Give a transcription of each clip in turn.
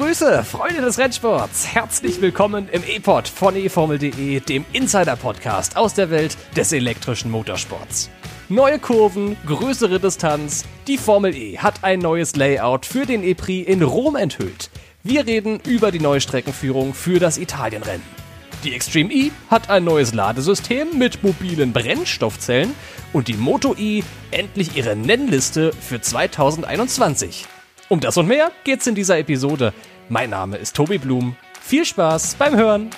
Grüße, Freunde des Rennsports. Herzlich willkommen im E-Pod von eFormel.de, dem Insider-Podcast aus der Welt des elektrischen Motorsports. Neue Kurven, größere Distanz. Die Formel E hat ein neues Layout für den E-Prix in Rom enthüllt. Wir reden über die neue Streckenführung für das Italienrennen. Die Extreme E hat ein neues Ladesystem mit mobilen Brennstoffzellen und die Moto E endlich ihre Nennliste für 2021. Um das und mehr geht's in dieser Episode. Mein Name ist Tobi Blum. Viel Spaß beim Hören.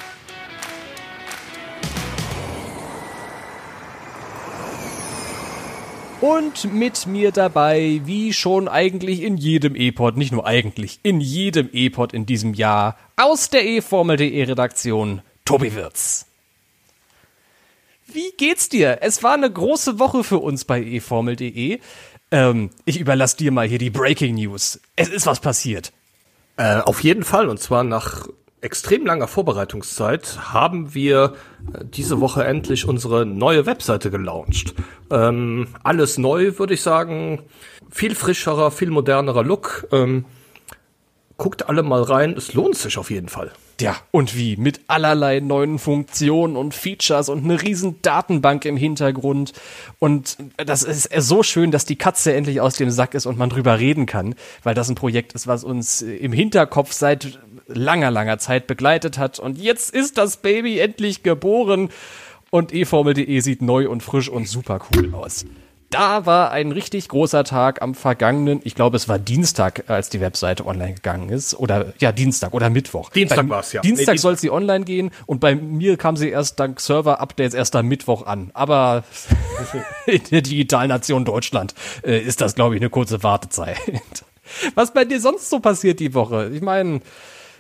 Und mit mir dabei, wie schon eigentlich in jedem E-Pod, nicht nur eigentlich, in jedem E-Pod in diesem Jahr, aus der E-Formel.de Redaktion, Tobi Wirz. Wie geht's dir? Es war eine große Woche für uns bei eFormel.de. Ähm, ich überlasse dir mal hier die Breaking News. Es ist was passiert. Äh, auf jeden Fall. Und zwar nach extrem langer Vorbereitungszeit haben wir äh, diese Woche endlich unsere neue Webseite gelauncht. Ähm, alles neu, würde ich sagen. Viel frischerer, viel modernerer Look. Ähm, guckt alle mal rein. Es lohnt sich auf jeden Fall. Ja, und wie? Mit allerlei neuen Funktionen und Features und eine riesen Datenbank im Hintergrund. Und das ist so schön, dass die Katze endlich aus dem Sack ist und man drüber reden kann, weil das ein Projekt ist, was uns im Hinterkopf seit langer, langer Zeit begleitet hat. Und jetzt ist das Baby endlich geboren und eFormel.de sieht neu und frisch und super cool aus da war ein richtig großer Tag am vergangenen, ich glaube, es war Dienstag, als die Webseite online gegangen ist. Oder ja, Dienstag oder Mittwoch. Dienstag war es, ja. Dienstag nee, soll sie online gehen und bei mir kam sie erst dank Server-Updates erst am Mittwoch an. Aber in der Digitalnation Deutschland äh, ist das, glaube ich, eine kurze Wartezeit. Was bei dir sonst so passiert die Woche? Ich meine,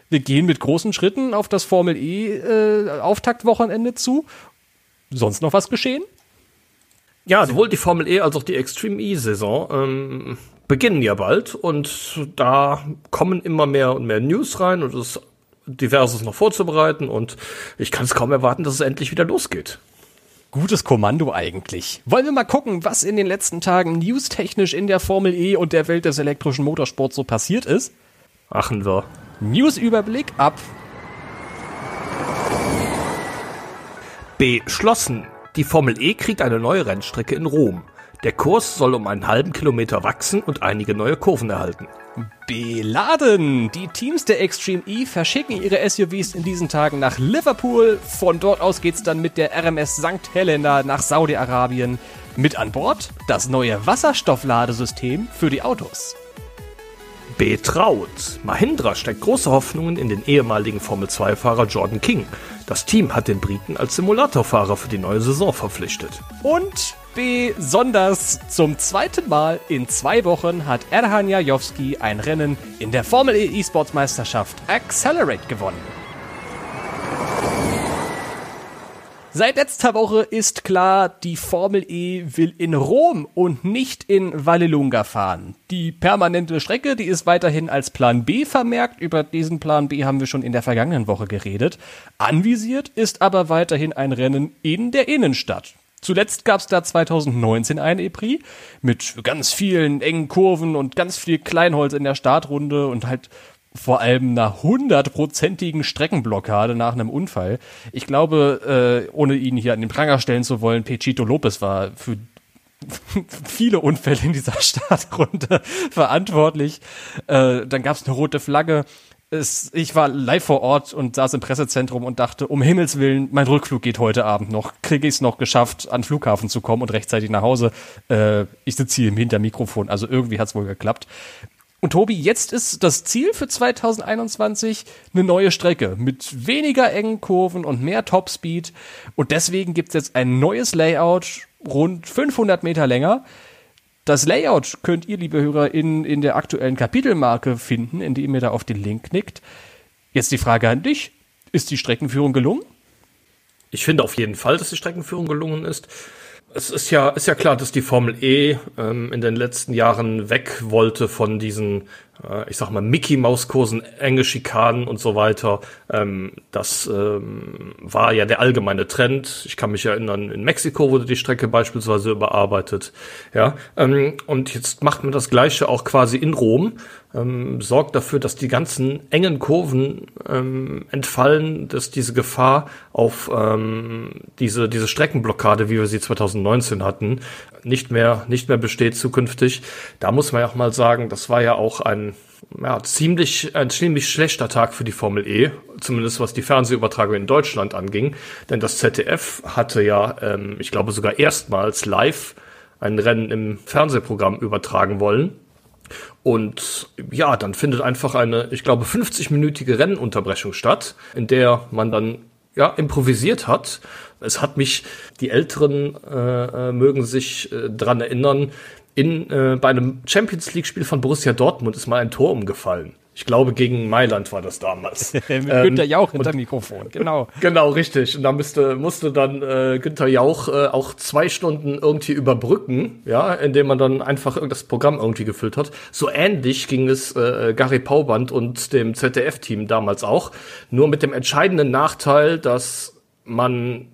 wir gehen mit großen Schritten auf das Formel E äh, Auftaktwochenende zu. Sonst noch was geschehen? Ja, sowohl die Formel E als auch die Extreme E-Saison ähm, beginnen ja bald und da kommen immer mehr und mehr News rein und es ist diverses noch vorzubereiten und ich kann es kaum erwarten, dass es endlich wieder losgeht. Gutes Kommando eigentlich. Wollen wir mal gucken, was in den letzten Tagen newstechnisch in der Formel E und der Welt des elektrischen Motorsports so passiert ist? Machen wir. Newsüberblick ab. Beschlossen. Die Formel E kriegt eine neue Rennstrecke in Rom. Der Kurs soll um einen halben Kilometer wachsen und einige neue Kurven erhalten. Beladen! Die Teams der Extreme E verschicken ihre SUVs in diesen Tagen nach Liverpool. Von dort aus geht's dann mit der RMS St. Helena nach Saudi-Arabien. Mit an Bord das neue Wasserstoffladesystem für die Autos. Betraut. Mahindra steckt große Hoffnungen in den ehemaligen Formel-2-Fahrer Jordan King. Das Team hat den Briten als Simulatorfahrer für die neue Saison verpflichtet. Und besonders zum zweiten Mal in zwei Wochen hat Erhan Jajowski ein Rennen in der Formel E E-Sports Meisterschaft Accelerate gewonnen. Seit letzter Woche ist klar, die Formel E will in Rom und nicht in Vallelunga fahren. Die permanente Strecke, die ist weiterhin als Plan B vermerkt. Über diesen Plan B haben wir schon in der vergangenen Woche geredet. Anvisiert ist aber weiterhin ein Rennen in der Innenstadt. Zuletzt gab es da 2019 ein E-Prix mit ganz vielen engen Kurven und ganz viel Kleinholz in der Startrunde und halt vor allem einer hundertprozentigen Streckenblockade nach einem Unfall. Ich glaube, äh, ohne ihn hier an den Pranger stellen zu wollen, Pechito Lopez war für viele Unfälle in dieser Startrunde verantwortlich. Äh, dann gab es eine rote Flagge. Es, ich war live vor Ort und saß im Pressezentrum und dachte, um Himmels Willen, mein Rückflug geht heute Abend noch. Kriege ich es noch geschafft, an den Flughafen zu kommen und rechtzeitig nach Hause. Äh, ich sitze hier hinter Mikrofon, also irgendwie hat es wohl geklappt. Und Tobi, jetzt ist das Ziel für 2021 eine neue Strecke mit weniger engen Kurven und mehr Topspeed. Und deswegen gibt es jetzt ein neues Layout, rund 500 Meter länger. Das Layout könnt ihr, liebe Hörer, in, in der aktuellen Kapitelmarke finden, indem ihr da auf den Link klickt. Jetzt die Frage an dich. Ist die Streckenführung gelungen? Ich finde auf jeden Fall, dass die Streckenführung gelungen ist es ist ja, ist ja klar, dass die Formel E ähm, in den letzten Jahren weg wollte von diesen äh, ich sag mal, Mickey-Maus-Kursen, enge Schikanen und so weiter. Ähm, das ähm, war ja der allgemeine Trend. Ich kann mich erinnern, in Mexiko wurde die Strecke beispielsweise überarbeitet. Ja, ähm, und jetzt macht man das Gleiche auch quasi in Rom. Ähm, sorgt dafür, dass die ganzen engen Kurven ähm, entfallen, dass diese Gefahr auf ähm, diese, diese Streckenblockade, wie wir sie 2019 hatten, nicht mehr, nicht mehr besteht zukünftig. Da muss man ja auch mal sagen, das war ja auch ein ja, ziemlich, ein ziemlich schlechter Tag für die Formel E, zumindest was die Fernsehübertragung in Deutschland anging. Denn das ZDF hatte ja, ähm, ich glaube sogar erstmals live ein Rennen im Fernsehprogramm übertragen wollen. Und ja, dann findet einfach eine, ich glaube, 50-minütige Rennunterbrechung statt, in der man dann ja improvisiert hat. Es hat mich, die Älteren äh, äh mögen sich äh, dran erinnern, in, äh, bei einem Champions League-Spiel von Borussia Dortmund ist mal ein Tor umgefallen. Ich glaube, gegen Mailand war das damals. Mit ähm, Günther Jauch hinter Mikrofon, genau. Genau, richtig. Und da müsste, musste dann äh, Günther Jauch äh, auch zwei Stunden irgendwie überbrücken, ja, indem man dann einfach das Programm irgendwie gefüllt hat. So ähnlich ging es äh, Gary Pauband und dem ZDF-Team damals auch. Nur mit dem entscheidenden Nachteil, dass man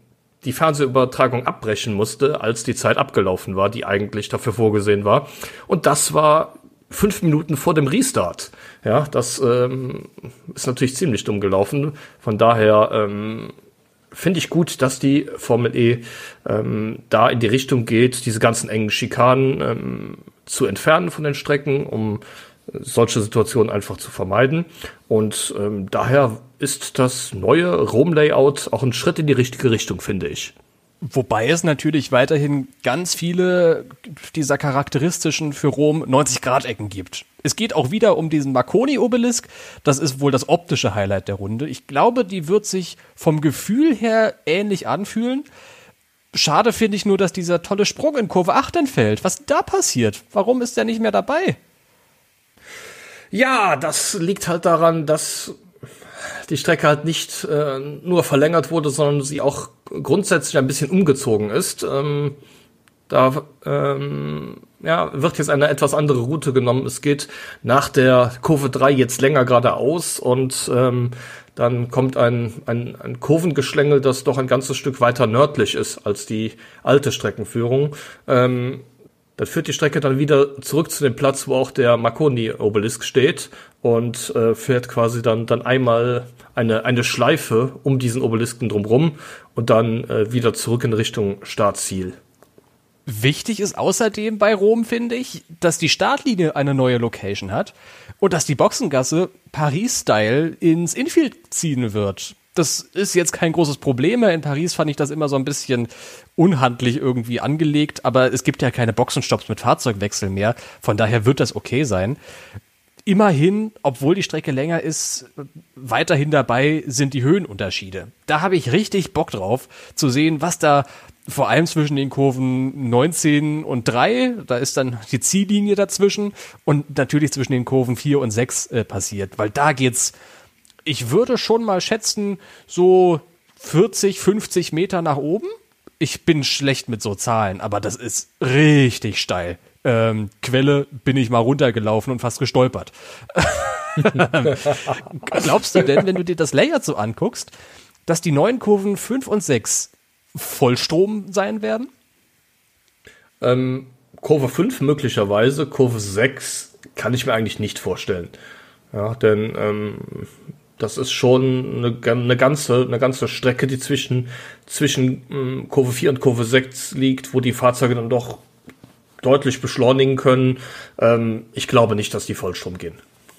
die Fernsehübertragung abbrechen musste, als die Zeit abgelaufen war, die eigentlich dafür vorgesehen war. Und das war fünf Minuten vor dem Restart. Ja, das ähm, ist natürlich ziemlich dumm gelaufen. Von daher ähm, finde ich gut, dass die Formel E ähm, da in die Richtung geht, diese ganzen engen Schikanen ähm, zu entfernen von den Strecken, um solche Situationen einfach zu vermeiden. Und ähm, daher ist das neue Rom-Layout auch ein Schritt in die richtige Richtung, finde ich. Wobei es natürlich weiterhin ganz viele dieser charakteristischen für Rom 90-Grad-Ecken gibt. Es geht auch wieder um diesen Marconi-Obelisk. Das ist wohl das optische Highlight der Runde. Ich glaube, die wird sich vom Gefühl her ähnlich anfühlen. Schade finde ich nur, dass dieser tolle Sprung in Kurve 8 entfällt. Was da passiert? Warum ist der nicht mehr dabei? Ja, das liegt halt daran, dass die Strecke halt nicht äh, nur verlängert wurde, sondern sie auch grundsätzlich ein bisschen umgezogen ist. Ähm, da ähm, ja, wird jetzt eine etwas andere Route genommen. Es geht nach der Kurve 3 jetzt länger geradeaus und ähm, dann kommt ein, ein, ein Kurvengeschlängel, das doch ein ganzes Stück weiter nördlich ist als die alte Streckenführung. Ähm, dann führt die Strecke dann wieder zurück zu dem Platz, wo auch der Marconi-Obelisk steht und äh, fährt quasi dann, dann einmal eine, eine Schleife um diesen Obelisken drumrum und dann äh, wieder zurück in Richtung Startziel. Wichtig ist außerdem bei Rom, finde ich, dass die Startlinie eine neue Location hat und dass die Boxengasse Paris-Style ins Infield ziehen wird das ist jetzt kein großes Problem mehr. In Paris fand ich das immer so ein bisschen unhandlich irgendwie angelegt, aber es gibt ja keine Boxenstopps mit Fahrzeugwechsel mehr. Von daher wird das okay sein. Immerhin, obwohl die Strecke länger ist, weiterhin dabei sind die Höhenunterschiede. Da habe ich richtig Bock drauf, zu sehen, was da vor allem zwischen den Kurven 19 und 3, da ist dann die Ziellinie dazwischen und natürlich zwischen den Kurven 4 und 6 äh, passiert, weil da geht's ich würde schon mal schätzen, so 40, 50 Meter nach oben. Ich bin schlecht mit so Zahlen, aber das ist richtig steil. Ähm, Quelle bin ich mal runtergelaufen und fast gestolpert. Glaubst du denn, wenn du dir das Layout so anguckst, dass die neuen Kurven 5 und 6 Vollstrom sein werden? Ähm, Kurve 5 möglicherweise, Kurve 6 kann ich mir eigentlich nicht vorstellen. Ja, denn ähm, das ist schon eine, eine, ganze, eine ganze Strecke, die zwischen, zwischen ähm, Kurve 4 und Kurve 6 liegt, wo die Fahrzeuge dann doch deutlich beschleunigen können. Ähm, ich glaube nicht, dass die Vollstrom gehen.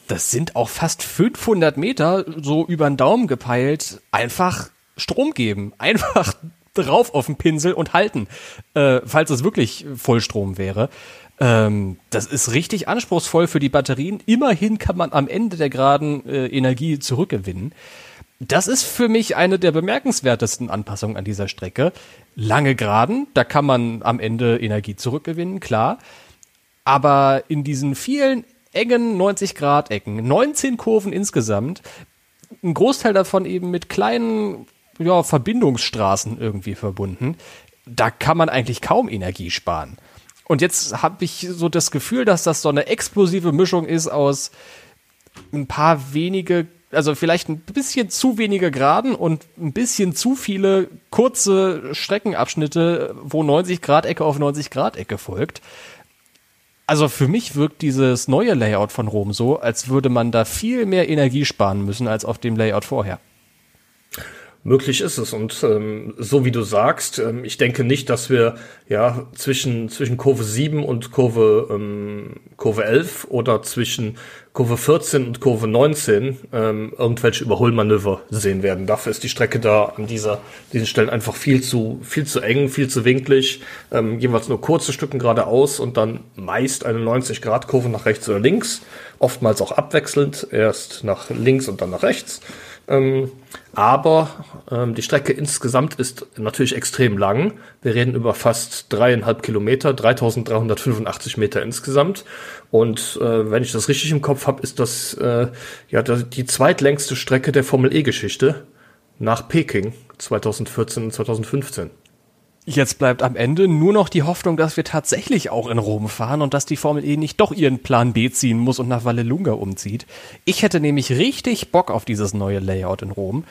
Das sind auch fast 500 Meter, so über den Daumen gepeilt, einfach Strom geben. Einfach drauf auf den Pinsel und halten, äh, falls es wirklich Vollstrom wäre. Ähm, das ist richtig anspruchsvoll für die Batterien. Immerhin kann man am Ende der geraden äh, Energie zurückgewinnen. Das ist für mich eine der bemerkenswertesten Anpassungen an dieser Strecke. Lange Geraden, da kann man am Ende Energie zurückgewinnen, klar. Aber in diesen vielen engen 90 Grad Ecken, 19 Kurven insgesamt, ein Großteil davon eben mit kleinen ja, Verbindungsstraßen irgendwie verbunden, da kann man eigentlich kaum Energie sparen. Und jetzt habe ich so das Gefühl, dass das so eine explosive Mischung ist aus ein paar wenige, also vielleicht ein bisschen zu wenige Geraden und ein bisschen zu viele kurze Streckenabschnitte, wo 90 Grad Ecke auf 90 Grad Ecke folgt. Also für mich wirkt dieses neue Layout von Rom so, als würde man da viel mehr Energie sparen müssen als auf dem Layout vorher. Möglich ist es. Und ähm, so wie du sagst, ähm, ich denke nicht, dass wir ja zwischen, zwischen Kurve 7 und Kurve, ähm, Kurve 11 oder zwischen Kurve 14 und Kurve 19 ähm, irgendwelche Überholmanöver sehen werden. Dafür ist die Strecke da an dieser, diesen Stellen einfach viel zu, viel zu eng, viel zu winklig, ähm, jeweils nur kurze Stücken geradeaus und dann meist eine 90-Grad-Kurve nach rechts oder links, oftmals auch abwechselnd, erst nach links und dann nach rechts. Ähm, aber ähm, die Strecke insgesamt ist natürlich extrem lang. Wir reden über fast dreieinhalb Kilometer, 3385 Meter insgesamt. Und äh, wenn ich das richtig im Kopf habe, ist das äh, ja die zweitlängste Strecke der Formel E-Geschichte nach Peking 2014 und 2015. Jetzt bleibt am Ende nur noch die Hoffnung, dass wir tatsächlich auch in Rom fahren und dass die Formel E nicht doch ihren Plan B ziehen muss und nach Vallelunga umzieht. Ich hätte nämlich richtig Bock auf dieses neue Layout in Rom.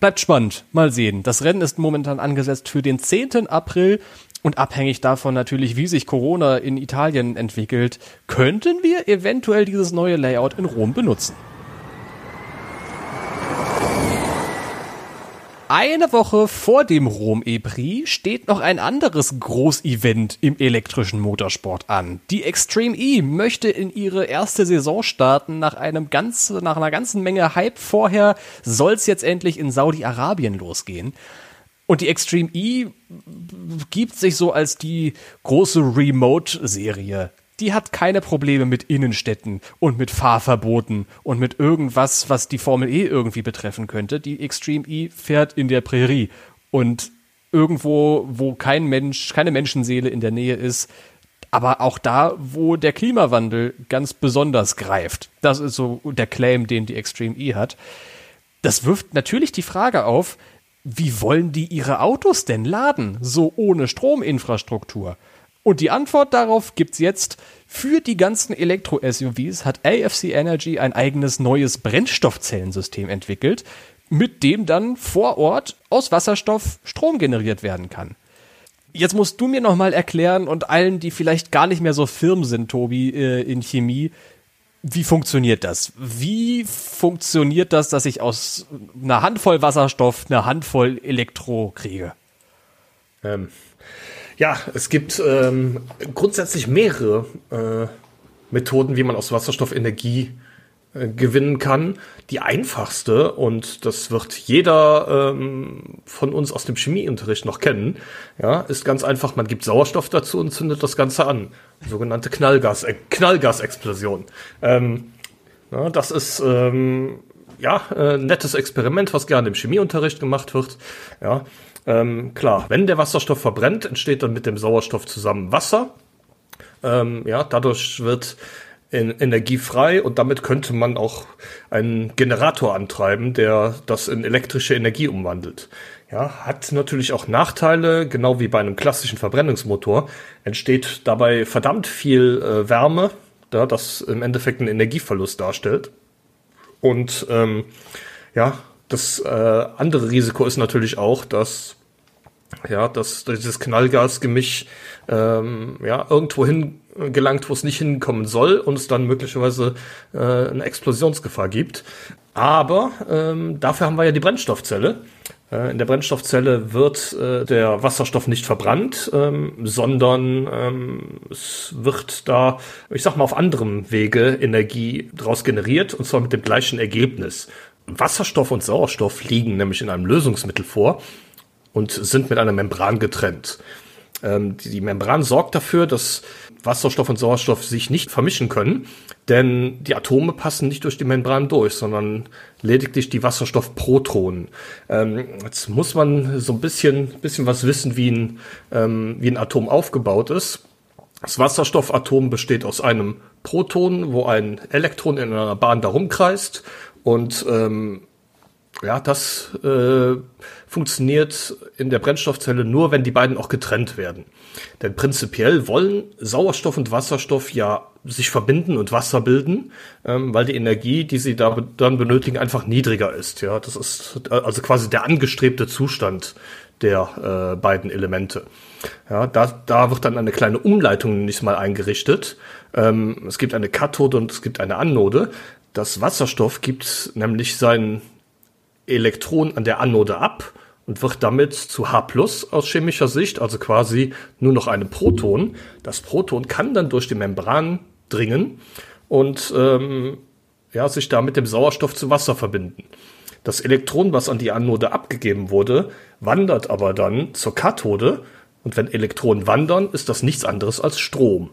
Bleibt spannend, mal sehen. Das Rennen ist momentan angesetzt für den 10. April und abhängig davon natürlich, wie sich Corona in Italien entwickelt, könnten wir eventuell dieses neue Layout in Rom benutzen. Eine Woche vor dem Rom E-Prix steht noch ein anderes Großevent im elektrischen Motorsport an. Die Extreme E möchte in ihre erste Saison starten. Nach einem ganz, nach einer ganzen Menge Hype vorher soll es jetzt endlich in Saudi-Arabien losgehen. Und die Extreme E gibt sich so als die große Remote-Serie die hat keine Probleme mit Innenstädten und mit Fahrverboten und mit irgendwas, was die Formel E irgendwie betreffen könnte. Die Extreme E fährt in der Prärie und irgendwo, wo kein Mensch, keine Menschenseele in der Nähe ist, aber auch da, wo der Klimawandel ganz besonders greift. Das ist so der Claim, den die Extreme E hat. Das wirft natürlich die Frage auf, wie wollen die ihre Autos denn laden, so ohne Strominfrastruktur? Und die Antwort darauf gibt's jetzt. Für die ganzen Elektro-SUVs hat AFC Energy ein eigenes neues Brennstoffzellensystem entwickelt, mit dem dann vor Ort aus Wasserstoff Strom generiert werden kann. Jetzt musst du mir nochmal erklären und allen, die vielleicht gar nicht mehr so firm sind, Tobi, äh, in Chemie, wie funktioniert das? Wie funktioniert das, dass ich aus einer Handvoll Wasserstoff eine Handvoll Elektro kriege? Ähm, ja, es gibt ähm, grundsätzlich mehrere äh, Methoden, wie man aus Wasserstoff Energie äh, gewinnen kann. Die einfachste, und das wird jeder ähm, von uns aus dem Chemieunterricht noch kennen, ja, ist ganz einfach, man gibt Sauerstoff dazu und zündet das Ganze an. Sogenannte Knallgas, äh, Knallgasexplosion. Ähm, ja, das ist ähm, ja, äh, nettes Experiment, was gerne im Chemieunterricht gemacht wird. Ja, ähm, klar, wenn der Wasserstoff verbrennt, entsteht dann mit dem Sauerstoff zusammen Wasser. Ähm, ja, dadurch wird Energie frei und damit könnte man auch einen Generator antreiben, der das in elektrische Energie umwandelt. Ja, hat natürlich auch Nachteile, genau wie bei einem klassischen Verbrennungsmotor entsteht dabei verdammt viel äh, Wärme, da das im Endeffekt einen Energieverlust darstellt. Und ähm, ja, das äh, andere Risiko ist natürlich auch, dass ja, dass dieses Knallgasgemisch ähm, ja, irgendwo hin gelangt, wo es nicht hinkommen soll und es dann möglicherweise äh, eine Explosionsgefahr gibt. Aber ähm, dafür haben wir ja die Brennstoffzelle. Äh, in der Brennstoffzelle wird äh, der Wasserstoff nicht verbrannt, ähm, sondern ähm, es wird da, ich sag mal, auf anderem Wege Energie draus generiert und zwar mit dem gleichen Ergebnis. Wasserstoff und Sauerstoff liegen nämlich in einem Lösungsmittel vor und sind mit einer Membran getrennt. Ähm, die, Membran sorgt dafür, dass Wasserstoff und Sauerstoff sich nicht vermischen können, denn die Atome passen nicht durch die Membran durch, sondern lediglich die Wasserstoffprotonen. Ähm, jetzt muss man so ein bisschen, bisschen was wissen, wie ein, ähm, wie ein Atom aufgebaut ist. Das Wasserstoffatom besteht aus einem Proton, wo ein Elektron in einer Bahn darum kreist und ähm, Ja, das äh, funktioniert in der Brennstoffzelle nur, wenn die beiden auch getrennt werden. Denn prinzipiell wollen Sauerstoff und Wasserstoff ja sich verbinden und Wasser bilden, ähm, weil die Energie, die sie da dann benötigen, einfach niedriger ist. Ja, das ist also quasi der angestrebte Zustand der äh, beiden Elemente. Ja, da, da wird dann eine kleine Umleitung nicht mal eingerichtet. Ähm, es gibt eine Kathode und es gibt eine Anode. Das Wasserstoff gibt nämlich sein Elektron an der Anode ab und wird damit zu H aus chemischer Sicht, also quasi nur noch einem Proton. Das Proton kann dann durch die Membran dringen und ähm, ja, sich da mit dem Sauerstoff zu Wasser verbinden. Das Elektron, was an die Anode abgegeben wurde, wandert aber dann zur Kathode und wenn Elektronen wandern, ist das nichts anderes als Strom.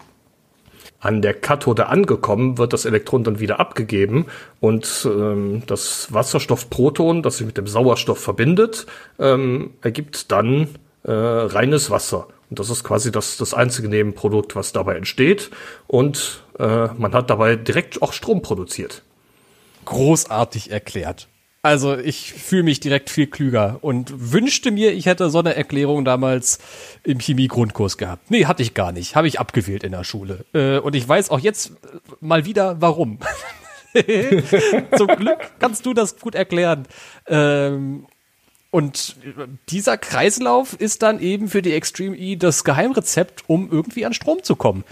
An der Kathode angekommen, wird das Elektron dann wieder abgegeben und ähm, das Wasserstoffproton, das sich mit dem Sauerstoff verbindet, ähm, ergibt dann äh, reines Wasser. Und das ist quasi das, das einzige Nebenprodukt, was dabei entsteht. Und äh, man hat dabei direkt auch Strom produziert. Großartig erklärt. Also ich fühle mich direkt viel klüger und wünschte mir, ich hätte so eine Erklärung damals im Chemie-Grundkurs gehabt. Nee, hatte ich gar nicht. Habe ich abgewählt in der Schule. Äh, und ich weiß auch jetzt mal wieder, warum. Zum Glück kannst du das gut erklären. Ähm, und dieser Kreislauf ist dann eben für die Extreme E das Geheimrezept, um irgendwie an Strom zu kommen.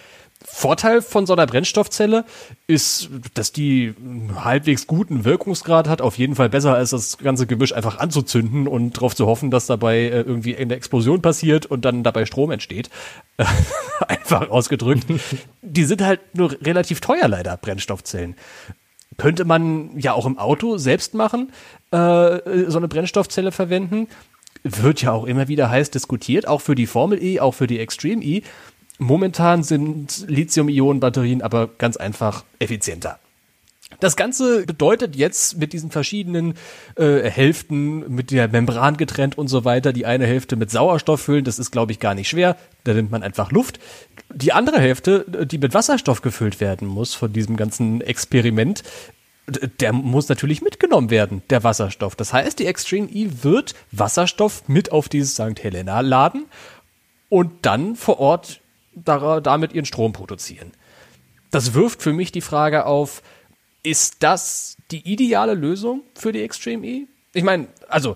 Vorteil von so einer Brennstoffzelle ist, dass die einen halbwegs guten Wirkungsgrad hat. Auf jeden Fall besser als das ganze Gemisch einfach anzuzünden und darauf zu hoffen, dass dabei äh, irgendwie eine Explosion passiert und dann dabei Strom entsteht. einfach ausgedrückt. die sind halt nur relativ teuer leider, Brennstoffzellen. Könnte man ja auch im Auto selbst machen, äh, so eine Brennstoffzelle verwenden. Wird ja auch immer wieder heiß diskutiert, auch für die Formel E, auch für die Extreme E. Momentan sind Lithium-Ionen-Batterien aber ganz einfach effizienter. Das Ganze bedeutet jetzt mit diesen verschiedenen äh, Hälften, mit der Membran getrennt und so weiter, die eine Hälfte mit Sauerstoff füllen, das ist, glaube ich, gar nicht schwer. Da nimmt man einfach Luft. Die andere Hälfte, die mit Wasserstoff gefüllt werden muss von diesem ganzen Experiment, der muss natürlich mitgenommen werden, der Wasserstoff. Das heißt, die Extreme E wird Wasserstoff mit auf dieses St. Helena laden und dann vor Ort damit ihren Strom produzieren. Das wirft für mich die Frage auf, ist das die ideale Lösung für die Extreme E? Ich meine, also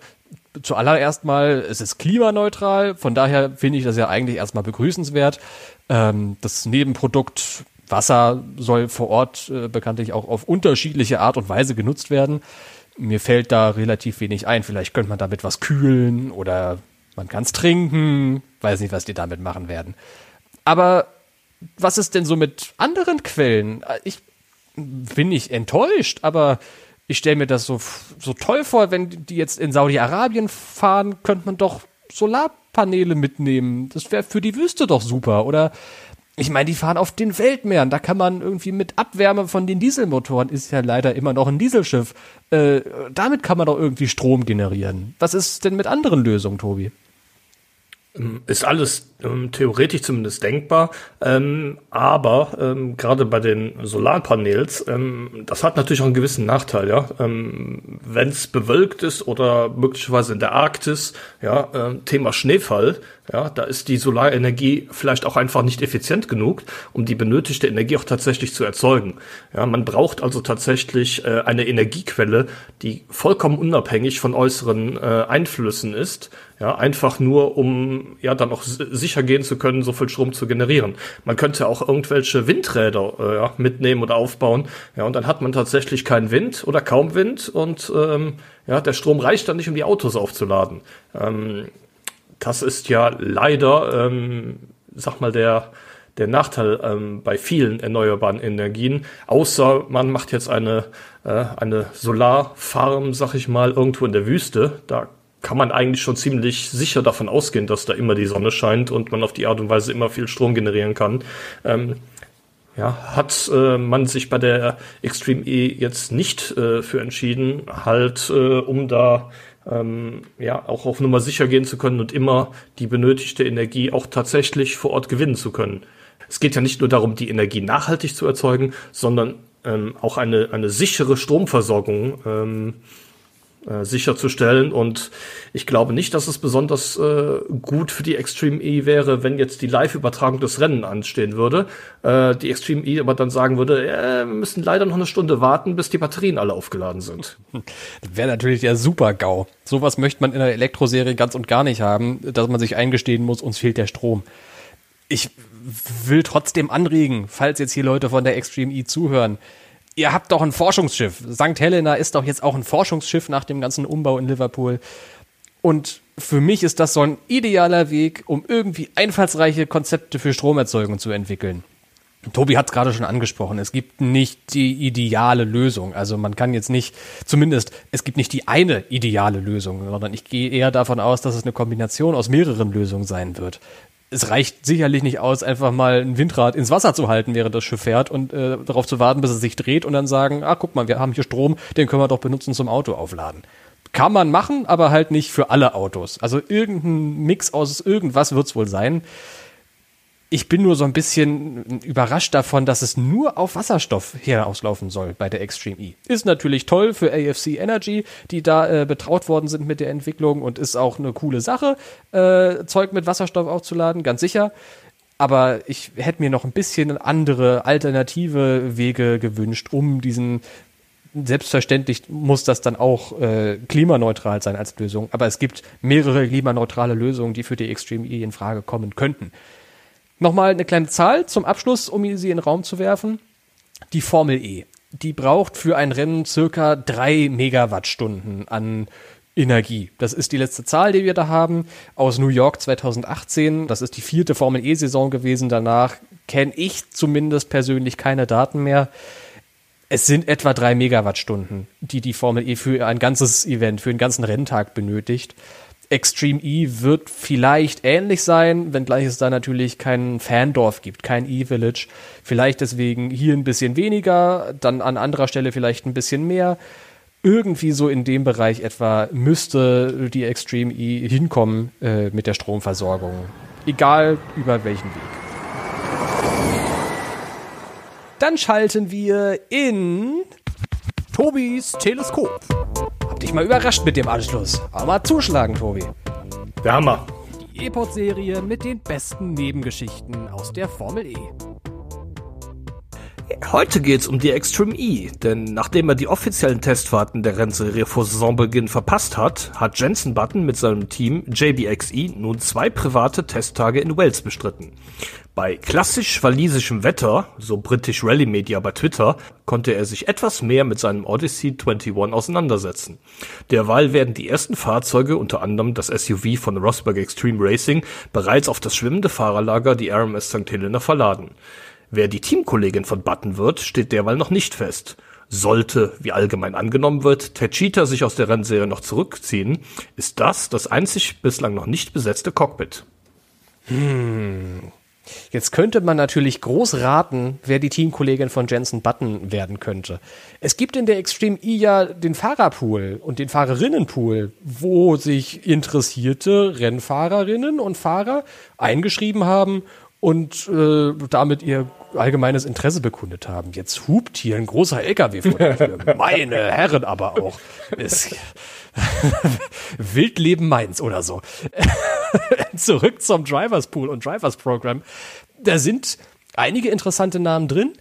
zuallererst mal, es ist klimaneutral, von daher finde ich das ja eigentlich erstmal begrüßenswert. Ähm, das Nebenprodukt Wasser soll vor Ort äh, bekanntlich auch auf unterschiedliche Art und Weise genutzt werden. Mir fällt da relativ wenig ein. Vielleicht könnte man damit was kühlen oder man kann es trinken. Weiß nicht, was die damit machen werden. Aber was ist denn so mit anderen Quellen? Ich bin nicht enttäuscht, aber ich stelle mir das so, so toll vor, wenn die jetzt in Saudi-Arabien fahren, könnte man doch Solarpaneele mitnehmen. Das wäre für die Wüste doch super. Oder ich meine, die fahren auf den Weltmeeren. Da kann man irgendwie mit Abwärme von den Dieselmotoren, ist ja leider immer noch ein Dieselschiff, äh, damit kann man doch irgendwie Strom generieren. Was ist denn mit anderen Lösungen, Tobi? Ähm, ist alles ähm, theoretisch zumindest denkbar, ähm, aber ähm, gerade bei den Solarpanels, ähm, das hat natürlich auch einen gewissen Nachteil, ja. Ähm, Wenn es bewölkt ist oder möglicherweise in der Arktis, ja, Thema Schneefall, ja, da ist die Solarenergie vielleicht auch einfach nicht effizient genug, um die benötigte Energie auch tatsächlich zu erzeugen. Ja, man braucht also tatsächlich äh, eine Energiequelle, die vollkommen unabhängig von äußeren äh, Einflüssen ist, ja, einfach nur um ja dann auch sicher gehen zu können, so viel Strom zu generieren. Man könnte auch irgendwelche Windräder äh, mitnehmen oder aufbauen, ja, und dann hat man tatsächlich keinen Wind oder kaum Wind und ähm, ja, der Strom reicht dann nicht, um die Autos aufzuladen. Ähm, das ist ja leider, ähm, sag mal, der, der Nachteil ähm, bei vielen erneuerbaren Energien, außer man macht jetzt eine, äh, eine Solarfarm, sag ich mal, irgendwo in der Wüste. Da kann man eigentlich schon ziemlich sicher davon ausgehen, dass da immer die Sonne scheint und man auf die Art und Weise immer viel Strom generieren kann. Ähm, ja, hat äh, man sich bei der Extreme E jetzt nicht äh, für entschieden, halt äh, um da ähm, ja auch auf Nummer sicher gehen zu können und immer die benötigte Energie auch tatsächlich vor Ort gewinnen zu können. Es geht ja nicht nur darum, die Energie nachhaltig zu erzeugen, sondern ähm, auch eine, eine sichere Stromversorgung ähm, äh, sicherzustellen. Und ich glaube nicht, dass es besonders äh, gut für die Extreme E wäre, wenn jetzt die Live-Übertragung des Rennen anstehen würde. Äh, die Extreme E aber dann sagen würde, äh, wir müssen leider noch eine Stunde warten, bis die Batterien alle aufgeladen sind. Wäre natürlich der Super-GAU. Sowas möchte man in der Elektroserie ganz und gar nicht haben, dass man sich eingestehen muss, uns fehlt der Strom. Ich will trotzdem anregen, falls jetzt hier Leute von der Extreme E zuhören ihr habt doch ein Forschungsschiff. St. Helena ist doch jetzt auch ein Forschungsschiff nach dem ganzen Umbau in Liverpool. Und für mich ist das so ein idealer Weg, um irgendwie einfallsreiche Konzepte für Stromerzeugung zu entwickeln. Tobi hat es gerade schon angesprochen. Es gibt nicht die ideale Lösung. Also man kann jetzt nicht, zumindest, es gibt nicht die eine ideale Lösung, sondern ich gehe eher davon aus, dass es eine Kombination aus mehreren Lösungen sein wird es reicht sicherlich nicht aus, einfach mal ein Windrad ins Wasser zu halten, während das Schiff fährt und äh, darauf zu warten, bis es sich dreht und dann sagen, ah, guck mal, wir haben hier Strom, den können wir doch benutzen zum Auto aufladen. Kann man machen, aber halt nicht für alle Autos. Also irgendein Mix aus irgendwas wird's wohl sein ich bin nur so ein bisschen überrascht davon, dass es nur auf Wasserstoff herauslaufen soll bei der Extreme E. Ist natürlich toll für AFC Energy, die da äh, betraut worden sind mit der Entwicklung und ist auch eine coole Sache, äh, Zeug mit Wasserstoff aufzuladen, ganz sicher. Aber ich hätte mir noch ein bisschen andere alternative Wege gewünscht, um diesen Selbstverständlich muss das dann auch äh, klimaneutral sein als Lösung, aber es gibt mehrere klimaneutrale Lösungen, die für die Extreme E in Frage kommen könnten. Nochmal eine kleine Zahl zum Abschluss, um sie in den Raum zu werfen. Die Formel E. Die braucht für ein Rennen circa drei Megawattstunden an Energie. Das ist die letzte Zahl, die wir da haben, aus New York 2018. Das ist die vierte Formel E-Saison gewesen. Danach kenne ich zumindest persönlich keine Daten mehr. Es sind etwa drei Megawattstunden, die die Formel E für ein ganzes Event, für einen ganzen Renntag benötigt. Extreme E wird vielleicht ähnlich sein, wenngleich es da natürlich kein Fandorf gibt, kein E-Village. Vielleicht deswegen hier ein bisschen weniger, dann an anderer Stelle vielleicht ein bisschen mehr. Irgendwie so in dem Bereich etwa müsste die Extreme E hinkommen äh, mit der Stromversorgung. Egal über welchen Weg. Dann schalten wir in Tobis Teleskop. Hab dich mal überrascht mit dem Anschluss. Aber mal zuschlagen, Tobi. Der Hammer. Die E-Pod-Serie mit den besten Nebengeschichten aus der Formel E. Heute geht's um die Extreme E, denn nachdem er die offiziellen Testfahrten der Rennserie vor Saisonbeginn verpasst hat, hat Jensen Button mit seinem Team JBXE nun zwei private Testtage in Wales bestritten. Bei klassisch walisischem Wetter, so British Rally Media bei Twitter, konnte er sich etwas mehr mit seinem Odyssey 21 auseinandersetzen. Derweil werden die ersten Fahrzeuge, unter anderem das SUV von Rosberg Extreme Racing, bereits auf das schwimmende Fahrerlager, die RMS St. Helena, verladen. Wer die Teamkollegin von Button wird, steht derweil noch nicht fest. Sollte, wie allgemein angenommen wird, Techita sich aus der Rennserie noch zurückziehen, ist das das einzig bislang noch nicht besetzte Cockpit. Hm. Jetzt könnte man natürlich groß raten, wer die Teamkollegin von Jensen Button werden könnte. Es gibt in der Extreme E ja den Fahrerpool und den Fahrerinnenpool, wo sich interessierte Rennfahrerinnen und Fahrer eingeschrieben haben und äh, damit ihr allgemeines Interesse bekundet haben. Jetzt hupt hier ein großer LKW vor der Tür. Meine Herren aber auch. Wildleben Mainz oder so. Zurück zum Drivers Pool und Drivers Program. Da sind einige interessante Namen drin,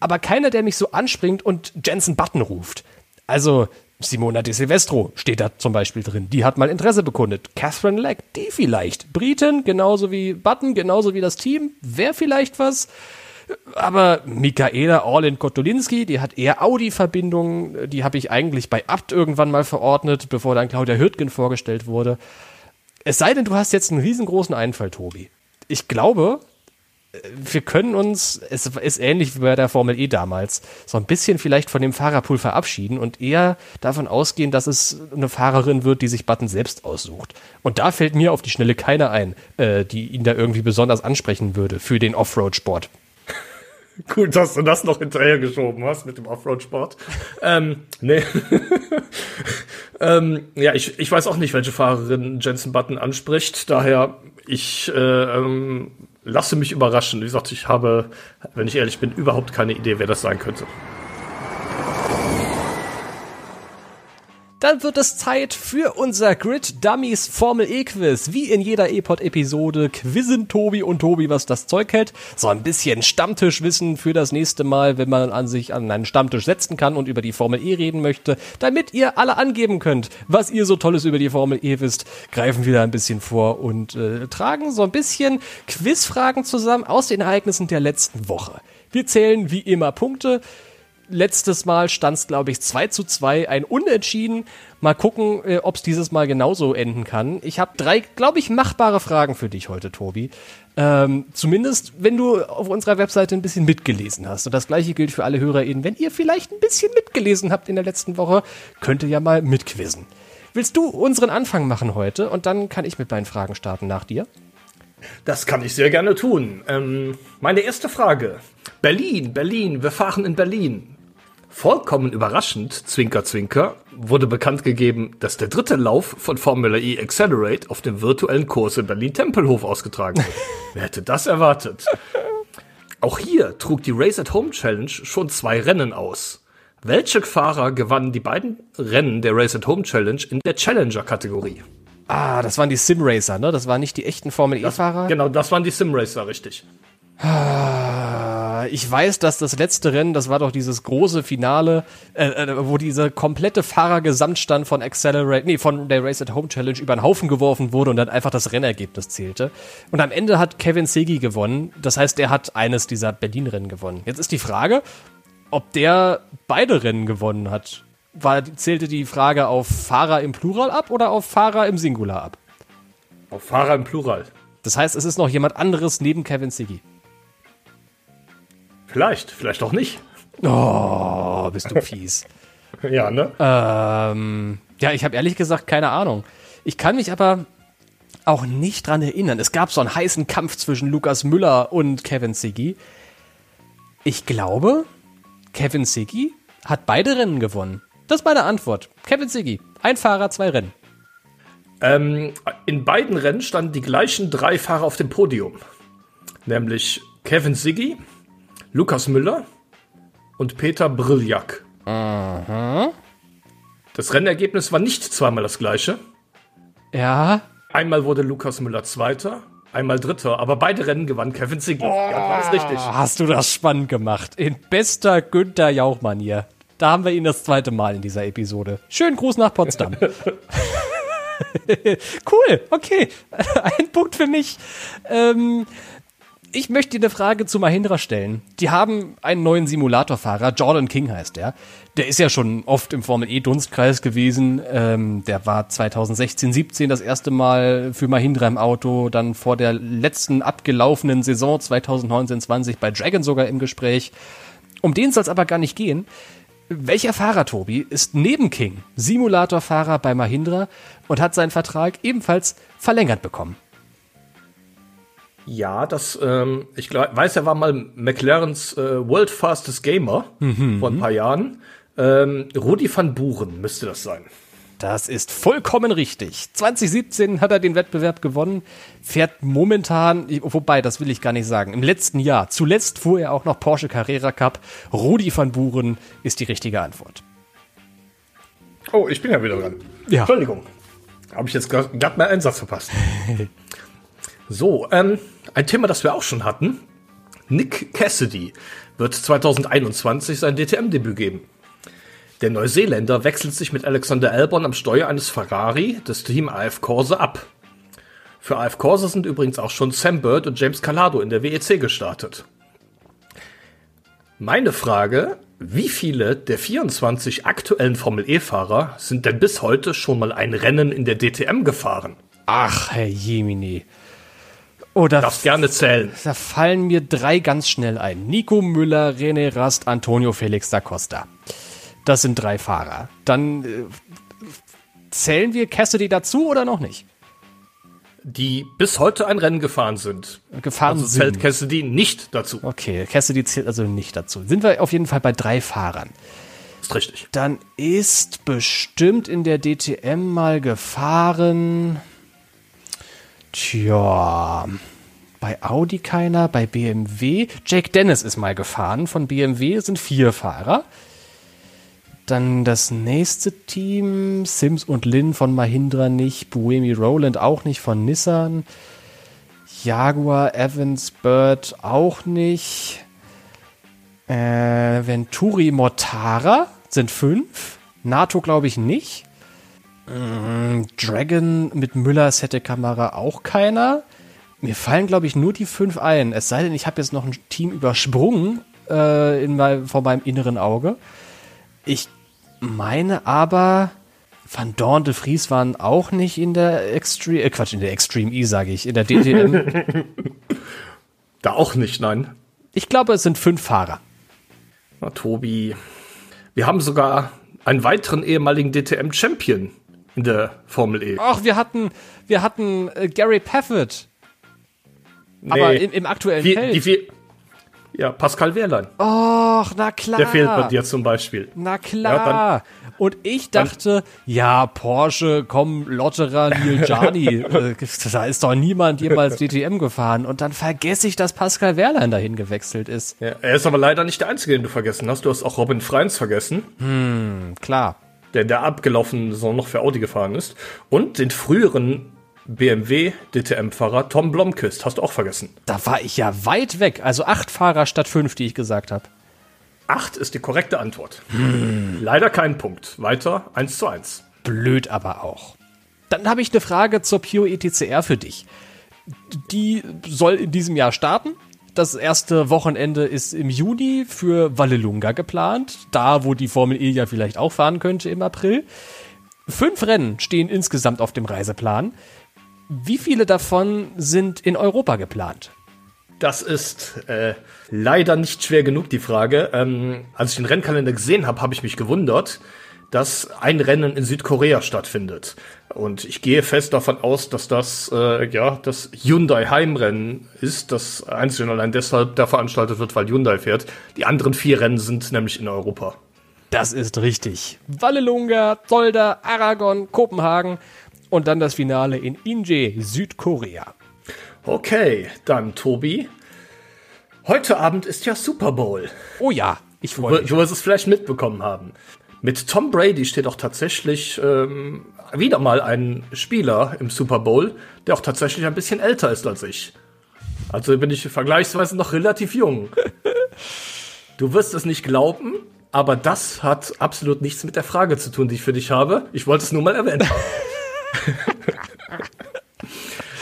aber keiner, der mich so anspringt und Jensen Button ruft. Also Simona de Silvestro steht da zum Beispiel drin. Die hat mal Interesse bekundet. Catherine Leck, die vielleicht. Briten, genauso wie Button, genauso wie das Team. Wäre vielleicht was. Aber Michaela Orlin-Kotolinski, die hat eher Audi-Verbindungen. Die habe ich eigentlich bei Abt irgendwann mal verordnet, bevor dann Claudia Hürtgen vorgestellt wurde. Es sei denn, du hast jetzt einen riesengroßen Einfall, Tobi. Ich glaube, wir können uns, es ist ähnlich wie bei der Formel E damals, so ein bisschen vielleicht von dem Fahrerpool verabschieden und eher davon ausgehen, dass es eine Fahrerin wird, die sich Button selbst aussucht. Und da fällt mir auf die Schnelle keiner ein, äh, die ihn da irgendwie besonders ansprechen würde für den Offroad-Sport. Cool, dass du das noch hinterhergeschoben hast mit dem Offroad-Sport. ähm, nee. ähm, ja, ich, ich weiß auch nicht, welche Fahrerin Jensen Button anspricht. Daher, ich äh, ähm, lasse mich überraschen. Wie gesagt, ich habe, wenn ich ehrlich bin, überhaupt keine Idee, wer das sein könnte. Dann wird es Zeit für unser Grid Dummies Formel E Quiz. Wie in jeder E-Pod-Episode quizzen Tobi und Tobi, was das Zeug hält. So ein bisschen Stammtischwissen für das nächste Mal, wenn man an sich an einen Stammtisch setzen kann und über die Formel E reden möchte. Damit ihr alle angeben könnt, was ihr so Tolles über die Formel E wisst, greifen wir da ein bisschen vor und äh, tragen so ein bisschen Quizfragen zusammen aus den Ereignissen der letzten Woche. Wir zählen wie immer Punkte letztes Mal stand es, glaube ich, 2 zu 2, ein Unentschieden. Mal gucken, äh, ob es dieses Mal genauso enden kann. Ich habe drei, glaube ich, machbare Fragen für dich heute, Tobi. Ähm, zumindest, wenn du auf unserer Webseite ein bisschen mitgelesen hast. Und das gleiche gilt für alle HörerInnen. Wenn ihr vielleicht ein bisschen mitgelesen habt in der letzten Woche, könnt ihr ja mal mitquizzen. Willst du unseren Anfang machen heute? Und dann kann ich mit meinen Fragen starten nach dir. Das kann ich sehr gerne tun. Ähm, meine erste Frage. Berlin, Berlin, wir fahren in Berlin. Vollkommen überraschend, Zwinker Zwinker, wurde bekannt gegeben, dass der dritte Lauf von Formula E Accelerate auf dem virtuellen Kurs in Berlin-Tempelhof ausgetragen wird. Wer hätte das erwartet? Auch hier trug die Race at Home Challenge schon zwei Rennen aus. Welche Fahrer gewannen die beiden Rennen der Race at Home Challenge in der Challenger-Kategorie? Ah, das waren die Simracer, ne? Das waren nicht die echten Formel E-Fahrer? Genau, das waren die Simracer, richtig. Ah, ich weiß, dass das letzte Rennen, das war doch dieses große Finale, äh, äh, wo dieser komplette Fahrergesamtstand von Accelerate, nee, von der Race at Home Challenge über den Haufen geworfen wurde und dann einfach das Rennergebnis zählte. Und am Ende hat Kevin Segi gewonnen. Das heißt, er hat eines dieser Berlin-Rennen gewonnen. Jetzt ist die Frage, ob der beide Rennen gewonnen hat. War, zählte die Frage auf Fahrer im Plural ab oder auf Fahrer im Singular ab? Auf Fahrer im Plural. Das heißt, es ist noch jemand anderes neben Kevin Siggy. Vielleicht, vielleicht auch nicht. Oh, bist du fies. ja, ne? Ähm, ja, ich habe ehrlich gesagt keine Ahnung. Ich kann mich aber auch nicht dran erinnern. Es gab so einen heißen Kampf zwischen Lukas Müller und Kevin Siggy. Ich glaube, Kevin Siggy hat beide Rennen gewonnen. Das ist meine Antwort. Kevin Siggy, ein Fahrer, zwei Rennen. Ähm, in beiden Rennen standen die gleichen drei Fahrer auf dem Podium. Nämlich Kevin Siggy, Lukas Müller und Peter Briljak. Aha. Das Rennergebnis war nicht zweimal das gleiche. Ja. Einmal wurde Lukas Müller Zweiter, einmal Dritter, aber beide Rennen gewann Kevin Siggy. Oh, ja, war richtig. Hast du das spannend gemacht. In bester Günther Jauch-Manier. Da haben wir ihn das zweite Mal in dieser Episode. Schönen Gruß nach Potsdam. cool, okay. Ein Punkt für mich. Ähm, ich möchte dir eine Frage zu Mahindra stellen. Die haben einen neuen Simulatorfahrer, Jordan King heißt der. Der ist ja schon oft im Formel E-Dunstkreis gewesen. Ähm, der war 2016, 17 das erste Mal für Mahindra im Auto, dann vor der letzten abgelaufenen Saison 2019, 20 bei Dragon sogar im Gespräch. Um den soll es aber gar nicht gehen. Welcher Fahrer, Tobi, ist neben King Simulatorfahrer bei Mahindra und hat seinen Vertrag ebenfalls verlängert bekommen? Ja, das, ähm, ich glaub, weiß, er war mal McLarens äh, World Fastest Gamer mhm. vor ein paar Jahren. Ähm, Rudi van Buren müsste das sein. Das ist vollkommen richtig. 2017 hat er den Wettbewerb gewonnen, fährt momentan, wobei, das will ich gar nicht sagen, im letzten Jahr, zuletzt fuhr er auch noch Porsche Carrera Cup. Rudi van Buren ist die richtige Antwort. Oh, ich bin ja wieder dran. Ja. Entschuldigung. Habe ich jetzt gerade mal einen Satz verpasst. so, ähm, ein Thema, das wir auch schon hatten. Nick Cassidy wird 2021 sein DTM-Debüt geben. Der Neuseeländer wechselt sich mit Alexander Albon am Steuer eines Ferrari des Team AF Corse ab. Für AF Corse sind übrigens auch schon Sam Bird und James Calado in der WEC gestartet. Meine Frage, wie viele der 24 aktuellen Formel E-Fahrer sind denn bis heute schon mal ein Rennen in der DTM gefahren? Ach, Herr Jemini. Oder oh, Darfst gerne zählen. Da fallen mir drei ganz schnell ein. Nico Müller, René Rast, Antonio Felix da Costa. Das sind drei Fahrer. Dann äh, zählen wir Cassidy dazu oder noch nicht? Die bis heute ein Rennen gefahren sind. Gefahren also zählt sind. Cassidy nicht dazu. Okay, Cassidy zählt also nicht dazu. Sind wir auf jeden Fall bei drei Fahrern. Ist richtig. Dann ist bestimmt in der DTM mal gefahren. Tja, bei Audi keiner, bei BMW. Jake Dennis ist mal gefahren. Von BMW sind vier Fahrer. Dann das nächste Team, Sims und Lin von Mahindra nicht, Buemi Roland auch nicht von Nissan, Jaguar, Evans, Bird auch nicht, äh, Venturi, Mortara sind fünf, NATO glaube ich nicht, Dragon mit Müllers hätte Kamera auch keiner. Mir fallen, glaube ich, nur die fünf ein. Es sei denn, ich habe jetzt noch ein Team übersprungen äh, in mein, vor meinem inneren Auge. Ich meine aber, Van Dorn de Vries waren auch nicht in der Extreme, äh, Quatsch, in der Extreme E, sage ich, in der DTM. da auch nicht, nein. Ich glaube, es sind fünf Fahrer. Na, Tobi, wir haben sogar einen weiteren ehemaligen DTM-Champion in der Formel E. Ach, wir hatten, wir hatten äh, Gary Paffett. Nee, aber im, im aktuellen wie, Feld. Die, die, ja, Pascal Wehrlein. Och, na klar. Der fehlt bei dir zum Beispiel. Na klar. Ja, und ich dachte, ja, Porsche, komm, Lotterer, Neil Gianni, äh, da ist doch niemand jemals DTM gefahren. Und dann vergesse ich, dass Pascal Wehrlein dahin gewechselt ist. Ja, er ist aber leider nicht der Einzige, den du vergessen hast. Du hast auch Robin Freins vergessen. Hm, klar. Der der abgelaufenen Saison noch für Audi gefahren ist. Und den früheren BMW DTM-Fahrer Tom Blomqvist. Hast du auch vergessen. Da war ich ja weit weg. Also acht Fahrer statt fünf, die ich gesagt habe. Acht ist die korrekte Antwort. Hm. Leider kein Punkt. Weiter eins zu eins. Blöd aber auch. Dann habe ich eine Frage zur Pure ETCR für dich. Die soll in diesem Jahr starten. Das erste Wochenende ist im Juni für Vallelunga geplant. Da, wo die Formel E ja vielleicht auch fahren könnte im April. Fünf Rennen stehen insgesamt auf dem Reiseplan. Wie viele davon sind in Europa geplant? Das ist äh, leider nicht schwer genug, die Frage. Ähm, als ich den Rennkalender gesehen habe, habe ich mich gewundert, dass ein Rennen in Südkorea stattfindet. Und ich gehe fest davon aus, dass das äh, ja das Hyundai Heimrennen ist, das einzig und allein deshalb da veranstaltet wird, weil Hyundai fährt. Die anderen vier Rennen sind nämlich in Europa. Das ist richtig. Vallelunga, Zolder, Aragon, Kopenhagen und dann das Finale in Inje, Südkorea. Okay, dann Tobi. Heute Abend ist ja Super Bowl. Oh ja, ich freue mich. Du wirst es vielleicht mitbekommen haben. Mit Tom Brady steht auch tatsächlich ähm, wieder mal ein Spieler im Super Bowl, der auch tatsächlich ein bisschen älter ist als ich. Also bin ich vergleichsweise noch relativ jung. Du wirst es nicht glauben, aber das hat absolut nichts mit der Frage zu tun, die ich für dich habe. Ich wollte es nur mal erwähnen.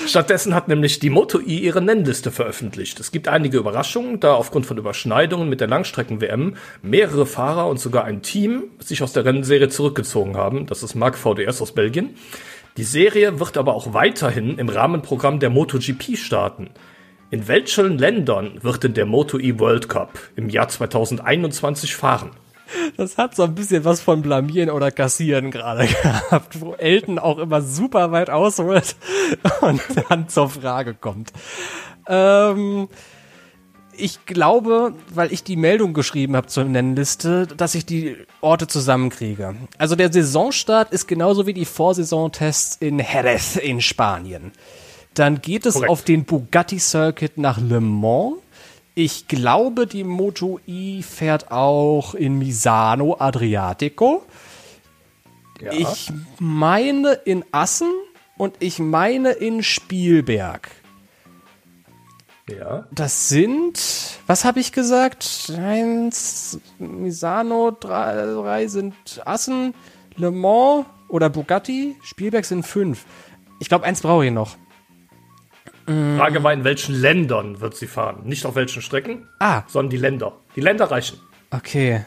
Stattdessen hat nämlich die Moto-I ihre Nennliste veröffentlicht. Es gibt einige Überraschungen, da aufgrund von Überschneidungen mit der Langstrecken-WM mehrere Fahrer und sogar ein Team sich aus der Rennserie zurückgezogen haben. Das ist Mark VDS aus Belgien. Die Serie wird aber auch weiterhin im Rahmenprogramm der MotoGP starten. In welchen Ländern wird denn der Moto-E World Cup im Jahr 2021 fahren? Das hat so ein bisschen was von Blamieren oder Kassieren gerade gehabt, wo Elton auch immer super weit ausholt und dann zur Frage kommt. Ähm, ich glaube, weil ich die Meldung geschrieben habe zur Nennliste, dass ich die Orte zusammenkriege. Also der Saisonstart ist genauso wie die Vorsaisontests in Jerez in Spanien. Dann geht es Korrekt. auf den Bugatti Circuit nach Le Mans ich glaube, die Moto I fährt auch in Misano Adriatico. Ja. Ich meine in Assen und ich meine in Spielberg. Ja. Das sind, was habe ich gesagt? Eins, Misano, drei, drei sind Assen, Le Mans oder Bugatti, Spielberg sind fünf. Ich glaube, eins brauche ich noch. Mm. Frage war, in welchen Ländern wird sie fahren? Nicht auf welchen Strecken, ah. sondern die Länder. Die Länder reichen. Okay.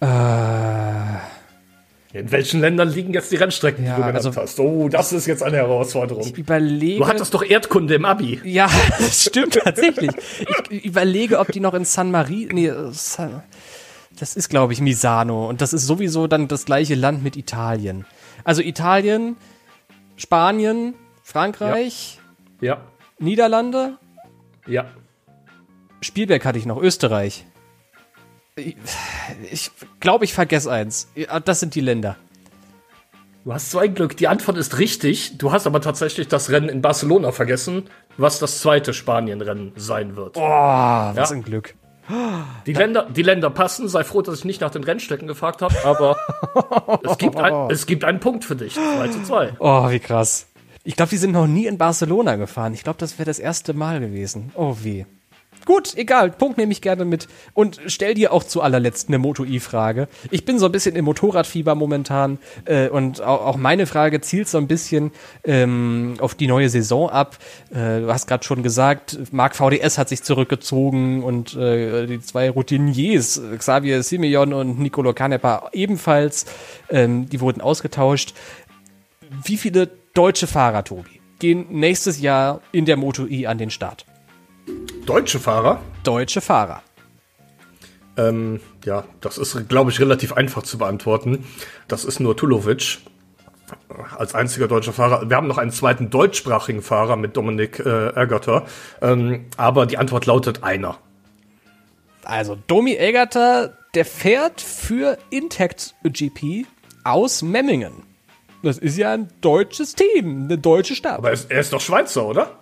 Äh. In welchen Ländern liegen jetzt die Rennstrecken, ja, die du genannt also, hast? Oh, das ist jetzt eine Herausforderung. Ich überlege. Du hattest doch Erdkunde im Abi. Ja, das stimmt tatsächlich. Ich überlege, ob die noch in San Marino. Nee, das ist, glaube ich, Misano. Und das ist sowieso dann das gleiche Land mit Italien. Also Italien, Spanien, Frankreich. Ja. ja. Niederlande. Ja. Spielberg hatte ich noch, Österreich. Ich, glaube, ich vergesse eins. Das sind die Länder. Du hast so ein Glück. Die Antwort ist richtig. Du hast aber tatsächlich das Rennen in Barcelona vergessen, was das zweite Spanien-Rennen sein wird. Oh, was ja? ein Glück. Die Länder, die Länder passen. Sei froh, dass ich nicht nach den Rennstrecken gefragt habe, aber es, gibt ein, es gibt einen Punkt für dich. 2 zu 2. Oh, wie krass. Ich glaube, die sind noch nie in Barcelona gefahren. Ich glaube, das wäre das erste Mal gewesen. Oh, wie. Gut, egal, Punkt nehme ich gerne mit. Und stell dir auch zu allerletzt eine Moto-I-Frage. Ich bin so ein bisschen im Motorradfieber momentan äh, und auch, auch, meine Frage zielt so ein bisschen ähm, auf die neue Saison ab. Äh, du hast gerade schon gesagt, Marc VDS hat sich zurückgezogen und äh, die zwei Routiniers, Xavier Simeon und Nicolo Canepa ebenfalls, ähm, die wurden ausgetauscht. Wie viele deutsche Fahrer, Tobi, gehen nächstes Jahr in der Moto-I an den Start? Deutsche Fahrer? Deutsche Fahrer. Ähm, ja, das ist, glaube ich, relativ einfach zu beantworten. Das ist nur Tulovic als einziger deutscher Fahrer. Wir haben noch einen zweiten deutschsprachigen Fahrer mit Dominik äh, Ergatter. Ähm, aber die Antwort lautet einer. Also, Domi Ergatter, der fährt für Intact GP aus Memmingen. Das ist ja ein deutsches Team, eine deutsche Stadt. Aber er ist doch Schweizer, oder?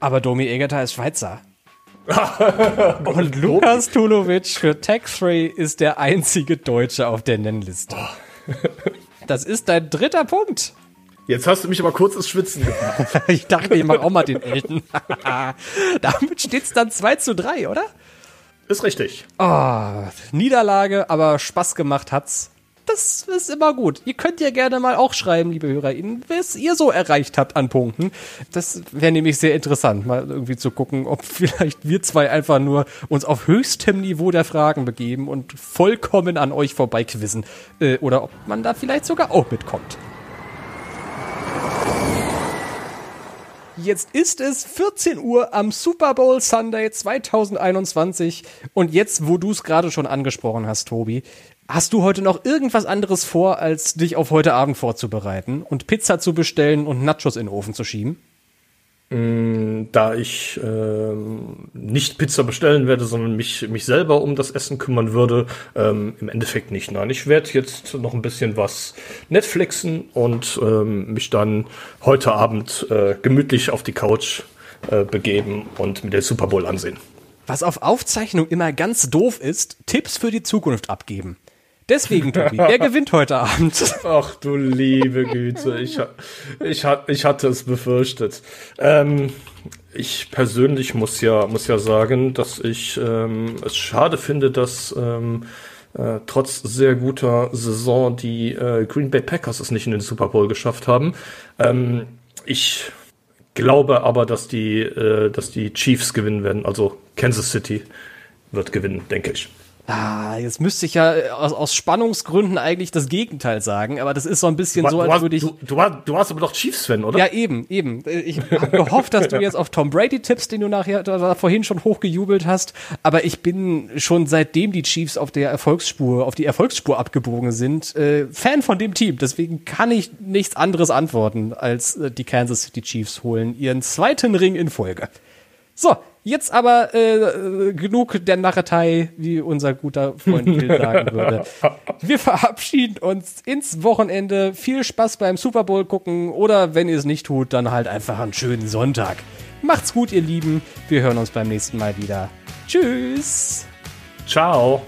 Aber Domi Egerter ist Schweizer. Und Lukas Tulovic für Tech 3 ist der einzige Deutsche auf der Nennliste. Das ist dein dritter Punkt. Jetzt hast du mich aber kurz ins Schwitzen gebracht. ich dachte, ich mache auch mal den Elten. Damit steht es dann 2 zu 3, oder? Ist richtig. Oh, Niederlage, aber Spaß gemacht hat's das ist immer gut. Ihr könnt ja gerne mal auch schreiben, liebe HörerInnen, was ihr so erreicht habt an Punkten. Das wäre nämlich sehr interessant, mal irgendwie zu gucken, ob vielleicht wir zwei einfach nur uns auf höchstem Niveau der Fragen begeben und vollkommen an euch vorbeiquizzen. Äh, oder ob man da vielleicht sogar auch mitkommt. Jetzt ist es 14 Uhr am Super Bowl Sunday 2021 und jetzt, wo du es gerade schon angesprochen hast, Tobi, Hast du heute noch irgendwas anderes vor, als dich auf heute Abend vorzubereiten und Pizza zu bestellen und Nachos in den Ofen zu schieben? Mm, da ich äh, nicht Pizza bestellen werde, sondern mich, mich selber um das Essen kümmern würde, ähm, im Endeffekt nicht. Nein, ich werde jetzt noch ein bisschen was Netflixen und ähm, mich dann heute Abend äh, gemütlich auf die Couch äh, begeben und mir den Super Bowl ansehen. Was auf Aufzeichnung immer ganz doof ist, Tipps für die Zukunft abgeben. Deswegen, Tobi, wer gewinnt heute Abend? Ach du liebe Güte, ich, ich, ich hatte es befürchtet. Ähm, ich persönlich muss ja, muss ja sagen, dass ich ähm, es schade finde, dass ähm, äh, trotz sehr guter Saison die äh, Green Bay Packers es nicht in den Super Bowl geschafft haben. Ähm, ich glaube aber, dass die, äh, dass die Chiefs gewinnen werden, also Kansas City wird gewinnen, denke ich. Ah, jetzt müsste ich ja äh, aus, aus Spannungsgründen eigentlich das Gegenteil sagen, aber das ist so ein bisschen du, so, als würde ich. Du, du, warst, du warst aber doch Chiefs-Fan, oder? Ja, eben, eben. Ich habe gehofft, dass du jetzt auf Tom Brady tippst, den du nachher da, vorhin schon hochgejubelt hast. Aber ich bin schon seitdem die Chiefs auf der Erfolgsspur, auf die Erfolgsspur abgebogen sind, äh, Fan von dem Team. Deswegen kann ich nichts anderes antworten, als äh, die Kansas City Chiefs holen ihren zweiten Ring in Folge. So, Jetzt aber äh, genug der Narretei, wie unser guter Freund Bill sagen würde. Wir verabschieden uns ins Wochenende. Viel Spaß beim Super Bowl gucken oder wenn ihr es nicht tut, dann halt einfach einen schönen Sonntag. Macht's gut, ihr Lieben. Wir hören uns beim nächsten Mal wieder. Tschüss. Ciao.